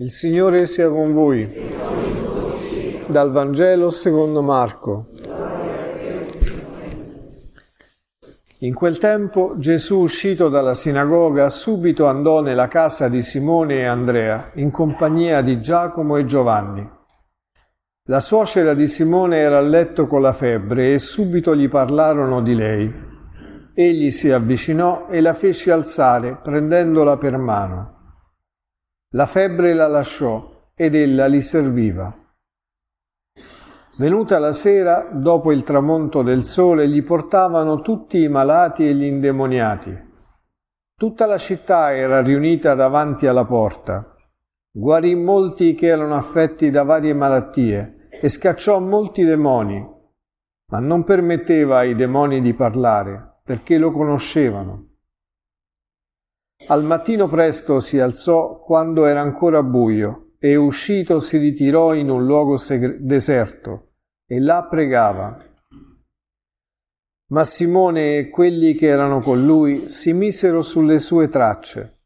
Il Signore sia con voi. Dal Vangelo secondo Marco. In quel tempo Gesù, uscito dalla sinagoga, subito andò nella casa di Simone e Andrea, in compagnia di Giacomo e Giovanni. La suocera di Simone era a letto con la febbre e subito gli parlarono di lei. Egli si avvicinò e la fece alzare, prendendola per mano. La febbre la lasciò ed ella li serviva. Venuta la sera, dopo il tramonto del sole, gli portavano tutti i malati e gli indemoniati. Tutta la città era riunita davanti alla porta. Guarì molti che erano affetti da varie malattie e scacciò molti demoni, ma non permetteva ai demoni di parlare, perché lo conoscevano. Al mattino presto si alzò quando era ancora buio e uscito si ritirò in un luogo segre- deserto e là pregava. Ma Simone e quelli che erano con lui si misero sulle sue tracce.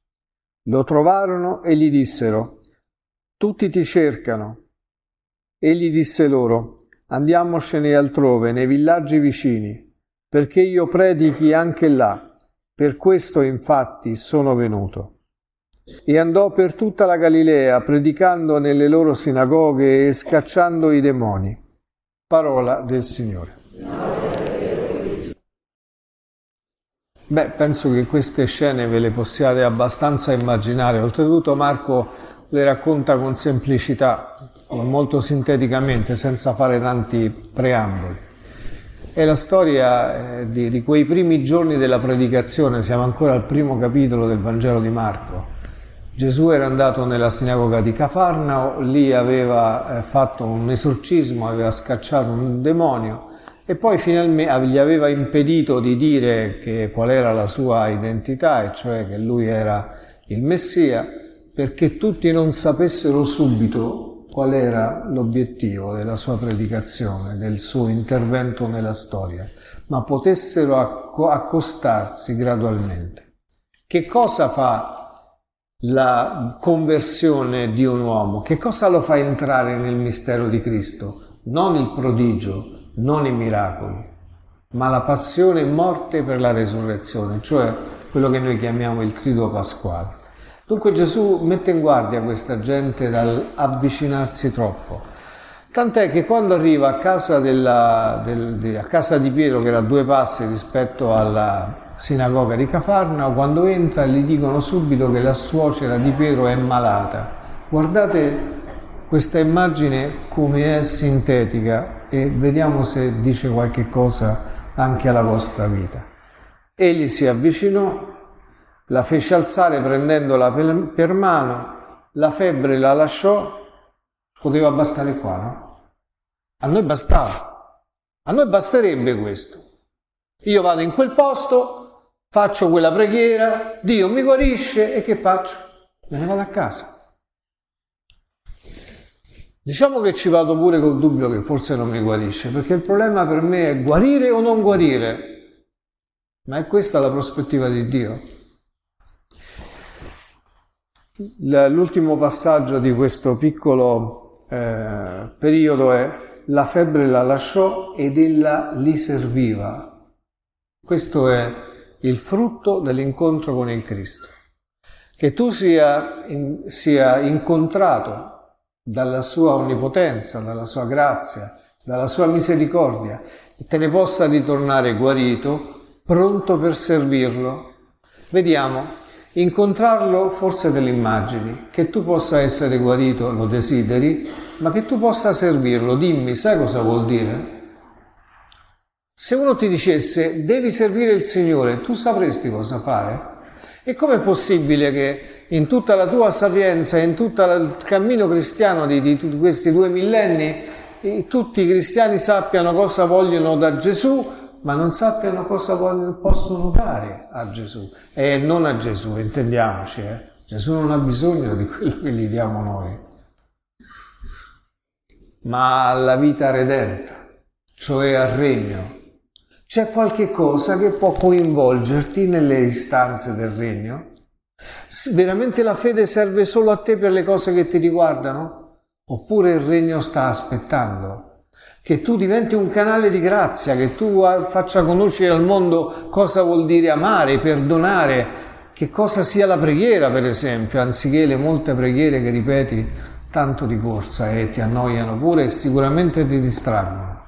Lo trovarono e gli dissero, tutti ti cercano. Egli disse loro, andiamocene altrove, nei villaggi vicini, perché io predichi anche là per questo infatti sono venuto. E andò per tutta la Galilea, predicando nelle loro sinagoghe e scacciando i demoni. Parola del Signore. Beh, penso che queste scene ve le possiate abbastanza immaginare. Oltretutto Marco le racconta con semplicità, molto sinteticamente, senza fare tanti preamboli. È la storia eh, di, di, quei primi giorni della predicazione, siamo ancora al primo capitolo del Vangelo di Marco. Gesù era andato nella sinagoga di Cafarnao, lì aveva eh, fatto un esorcismo, aveva scacciato un demonio e poi finalmente gli aveva impedito di dire che, qual era la sua identità, e cioè che lui era il Messia, perché tutti non sapessero subito qual era l'obiettivo della sua predicazione, del suo intervento nella storia, ma potessero accostarsi gradualmente. Che cosa fa la conversione di un uomo? Che cosa lo fa entrare nel mistero di Cristo? Non il prodigio, non i miracoli, ma la passione e morte per la resurrezione, cioè quello che noi chiamiamo il triduo pasquale. Dunque Gesù mette in guardia questa gente dall'avvicinarsi troppo. Tant'è che quando arriva a casa, della, del, de, a casa di Pietro, che era a due passi rispetto alla sinagoga di Cafarnao, quando entra gli dicono subito che la suocera di Pietro è malata. Guardate questa immagine come è sintetica e vediamo se dice qualche cosa anche alla vostra vita. Egli si avvicinò la fece alzare prendendola per, per mano, la febbre la lasciò, poteva bastare qua, no? A noi bastava, a noi basterebbe questo. Io vado in quel posto, faccio quella preghiera, Dio mi guarisce e che faccio? Me ne vado a casa. Diciamo che ci vado pure col dubbio che forse non mi guarisce, perché il problema per me è guarire o non guarire. Ma è questa la prospettiva di Dio? L'ultimo passaggio di questo piccolo eh, periodo è la febbre la lasciò ed ella li serviva. Questo è il frutto dell'incontro con il Cristo. Che tu sia, in, sia incontrato dalla sua onnipotenza, dalla sua grazia, dalla sua misericordia e te ne possa ritornare guarito, pronto per servirlo. Vediamo Incontrarlo forse delle immagini, che tu possa essere guarito, lo desideri, ma che tu possa servirlo. Dimmi, sai cosa vuol dire? Se uno ti dicesse devi servire il Signore, tu sapresti cosa fare? E com'è possibile che in tutta la tua sapienza, in tutto il cammino cristiano di, di questi due millenni, tutti i cristiani sappiano cosa vogliono da Gesù, ma non sappiano cosa possono dare a Gesù. E non a Gesù, intendiamoci, eh? Gesù non ha bisogno di quello che gli diamo noi, ma alla vita redenta, cioè al regno. C'è qualche cosa che può coinvolgerti nelle istanze del regno? Veramente la fede serve solo a te per le cose che ti riguardano? Oppure il regno sta aspettando? Che tu diventi un canale di grazia, che tu faccia conoscere al mondo cosa vuol dire amare, perdonare, che cosa sia la preghiera, per esempio, anziché le molte preghiere che ripeti tanto di corsa e ti annoiano pure e sicuramente ti distraggono.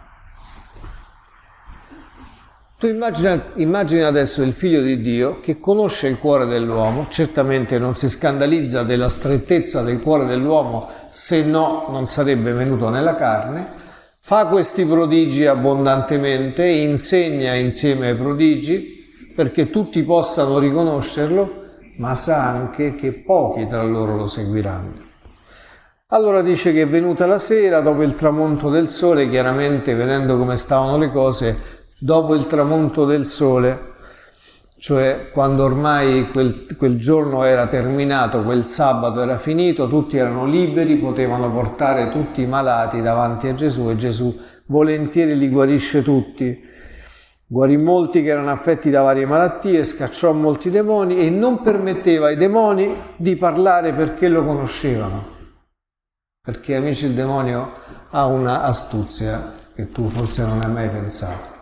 Tu immagina, immagina, adesso il figlio di Dio che conosce il cuore dell'uomo, certamente non si scandalizza della strettezza del cuore dell'uomo, se no non sarebbe venuto nella carne, fa questi prodigi abbondantemente, insegna insieme ai prodigi perché tutti possano riconoscerlo, ma sa anche che pochi tra loro lo seguiranno. Allora dice che è venuta la sera, dopo il tramonto del sole, chiaramente vedendo come stavano le cose, dopo il tramonto del sole, cioè quando ormai quel, quel, giorno era terminato, quel sabato era finito, tutti erano liberi, potevano portare tutti i malati davanti a Gesù e Gesù volentieri li guarisce tutti. Guarì molti che erano affetti da varie malattie, scacciò molti demoni e non permetteva ai demoni di parlare perché lo conoscevano. Perché amici il demonio ha una astuzia che tu forse non hai mai pensato.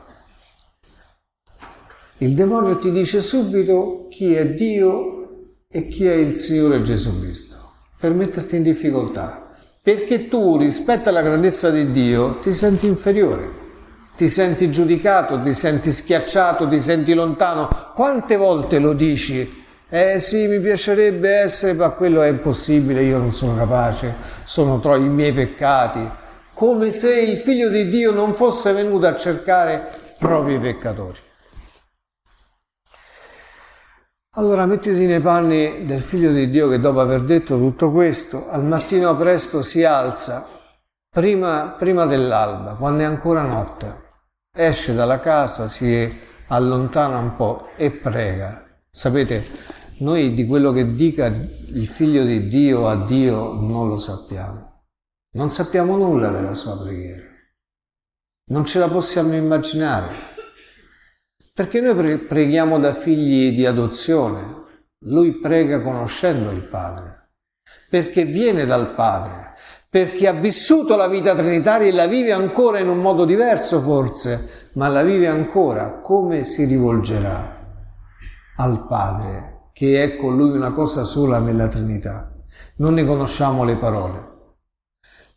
Il demonio ti dice subito chi è Dio e chi è il Signore Gesù Cristo, per metterti in difficoltà, perché tu rispetto alla grandezza di Dio ti senti inferiore, ti senti giudicato, ti senti schiacciato, ti senti lontano. Quante volte lo dici? Eh sì, mi piacerebbe essere, ma quello è impossibile, io non sono capace, sono tra i miei peccati, come se il figlio di Dio non fosse venuto a cercare proprio i peccatori. Allora mettiti nei panni del figlio di Dio che dopo aver detto tutto questo, al mattino presto si alza, prima, prima dell'alba, quando è ancora notte, esce dalla casa, si allontana un po' e prega. Sapete, noi di quello che dica il figlio di Dio a Dio non lo sappiamo. Non sappiamo nulla della sua preghiera. Non ce la possiamo immaginare. Perché noi preghiamo da figli di adozione, lui prega conoscendo il Padre, perché viene dal Padre, perché ha vissuto la vita trinitaria e la vive ancora in un modo diverso forse, ma la vive ancora. Come si rivolgerà al Padre, che è con lui una cosa sola nella Trinità. Non ne conosciamo le parole,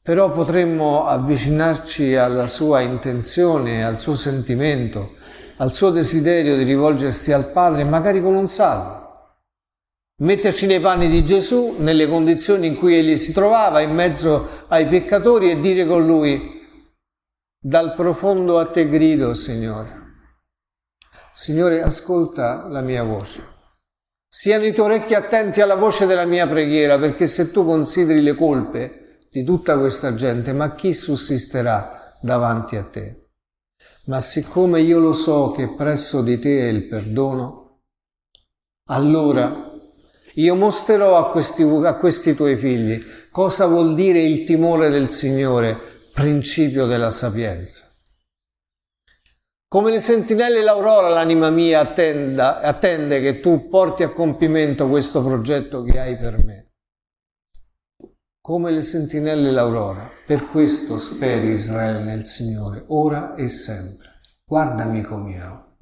però potremmo avvicinarci alla sua intenzione, al suo sentimento, al suo desiderio di rivolgersi al Padre, magari con un salmo. Metterci nei panni di Gesù, nelle condizioni in cui egli si trovava, in mezzo ai peccatori e dire con lui, dal profondo a te grido, Signore. Signore, ascolta la mia voce. Siano i tuoi orecchi attenti alla voce della mia preghiera, perché se tu consideri le colpe di tutta questa gente, ma chi sussisterà davanti a te? Ma siccome io lo so che presso di te è il perdono, allora io mostrerò a questi, a questi tuoi figli cosa vuol dire il timore del Signore, principio della sapienza. Come le sentinelle l'aurora l'anima mia attenda, attende che tu porti a compimento questo progetto che hai per me come le sentinelle l'aurora. Per questo speri Israele nel Signore, ora e sempre. Guarda, amico mio,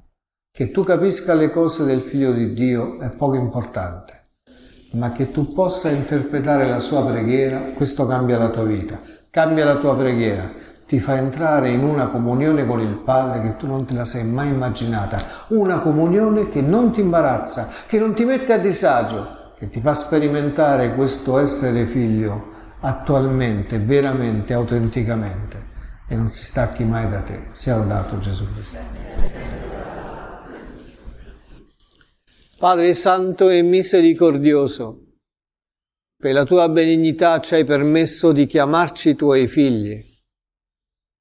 che tu capisca le cose del Figlio di Dio è poco importante, ma che tu possa interpretare la sua preghiera, questo cambia la tua vita, cambia la tua preghiera, ti fa entrare in una comunione con il Padre che tu non te la sei mai immaginata, una comunione che non ti imbarazza, che non ti mette a disagio, che ti fa sperimentare questo essere figlio attualmente, veramente, autenticamente e non si stacchi mai da te. Sia lodato Gesù Cristo. Padre Santo e misericordioso, per la tua benignità ci hai permesso di chiamarci tuoi figli,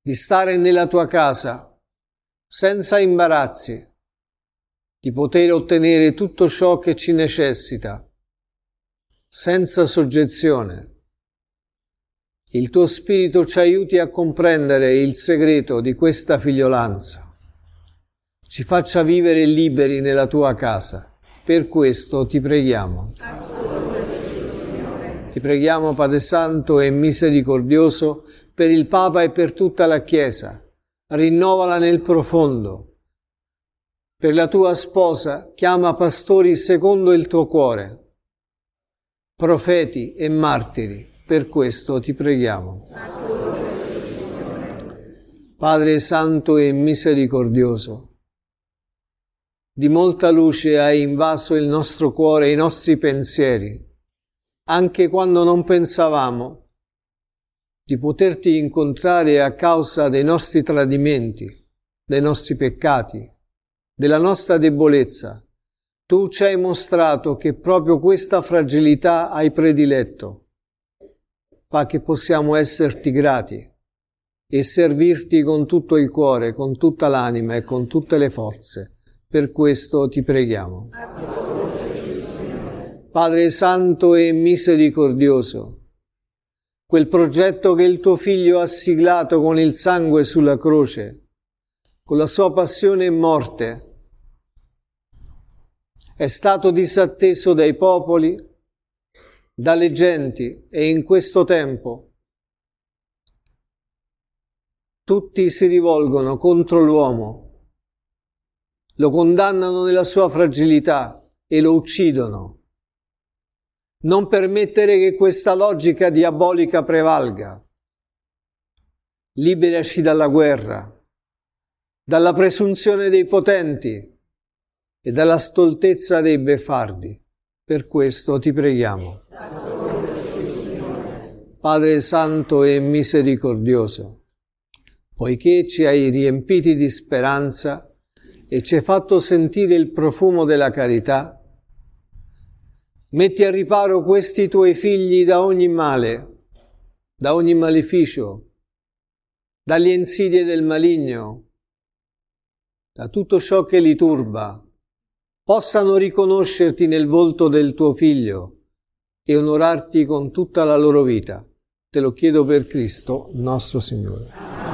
di stare nella tua casa senza imbarazzi, di poter ottenere tutto ciò che ci necessita, senza soggezione il tuo spirito ci aiuti a comprendere il segreto di questa figliolanza. Ci faccia vivere liberi nella tua casa, Per questo ti preghiamo. Ti preghiamo, Padre Santo e misericordioso, per il Papa e per tutta la Chiesa. Rinnovala nel profondo. Per la tua sposa, chiama pastori secondo il tuo cuore, profeti e martiri. Per questo ti preghiamo. Padre Santo e misericordioso, di molta luce hai invaso il nostro cuore e i nostri pensieri, anche quando non pensavamo di poterti incontrare a causa dei nostri tradimenti, dei nostri peccati, della nostra debolezza. Tu ci hai mostrato che proprio questa fragilità hai prediletto. Fa che possiamo esserti grati e servirti con tutto il cuore, con tutta l'anima e con tutte le forze. Per questo ti preghiamo. Padre Santo e misericordioso, quel progetto che il tuo figlio ha siglato con il sangue sulla croce, con la sua passione e morte, è stato disatteso dai popoli, dalle genti e in questo tempo tutti si rivolgono contro l'uomo, lo condannano nella sua fragilità e lo uccidono. Non permettere che questa logica diabolica prevalga. Liberaci dalla guerra, dalla presunzione dei potenti e dalla stoltezza dei beffardi. Per questo ti preghiamo. Padre Santo e misericordioso poiché ci hai riempiti di speranza e ci hai fatto sentire il profumo della carità, metti a riparo questi tuoi figli da ogni male, da ogni maleficio, dalle insidie del maligno, da tutto ciò che li turba, possano riconoscerti nel volto del tuo figlio e onorarti con tutta la loro vita. Te lo chiedo per Cristo nostro Signore.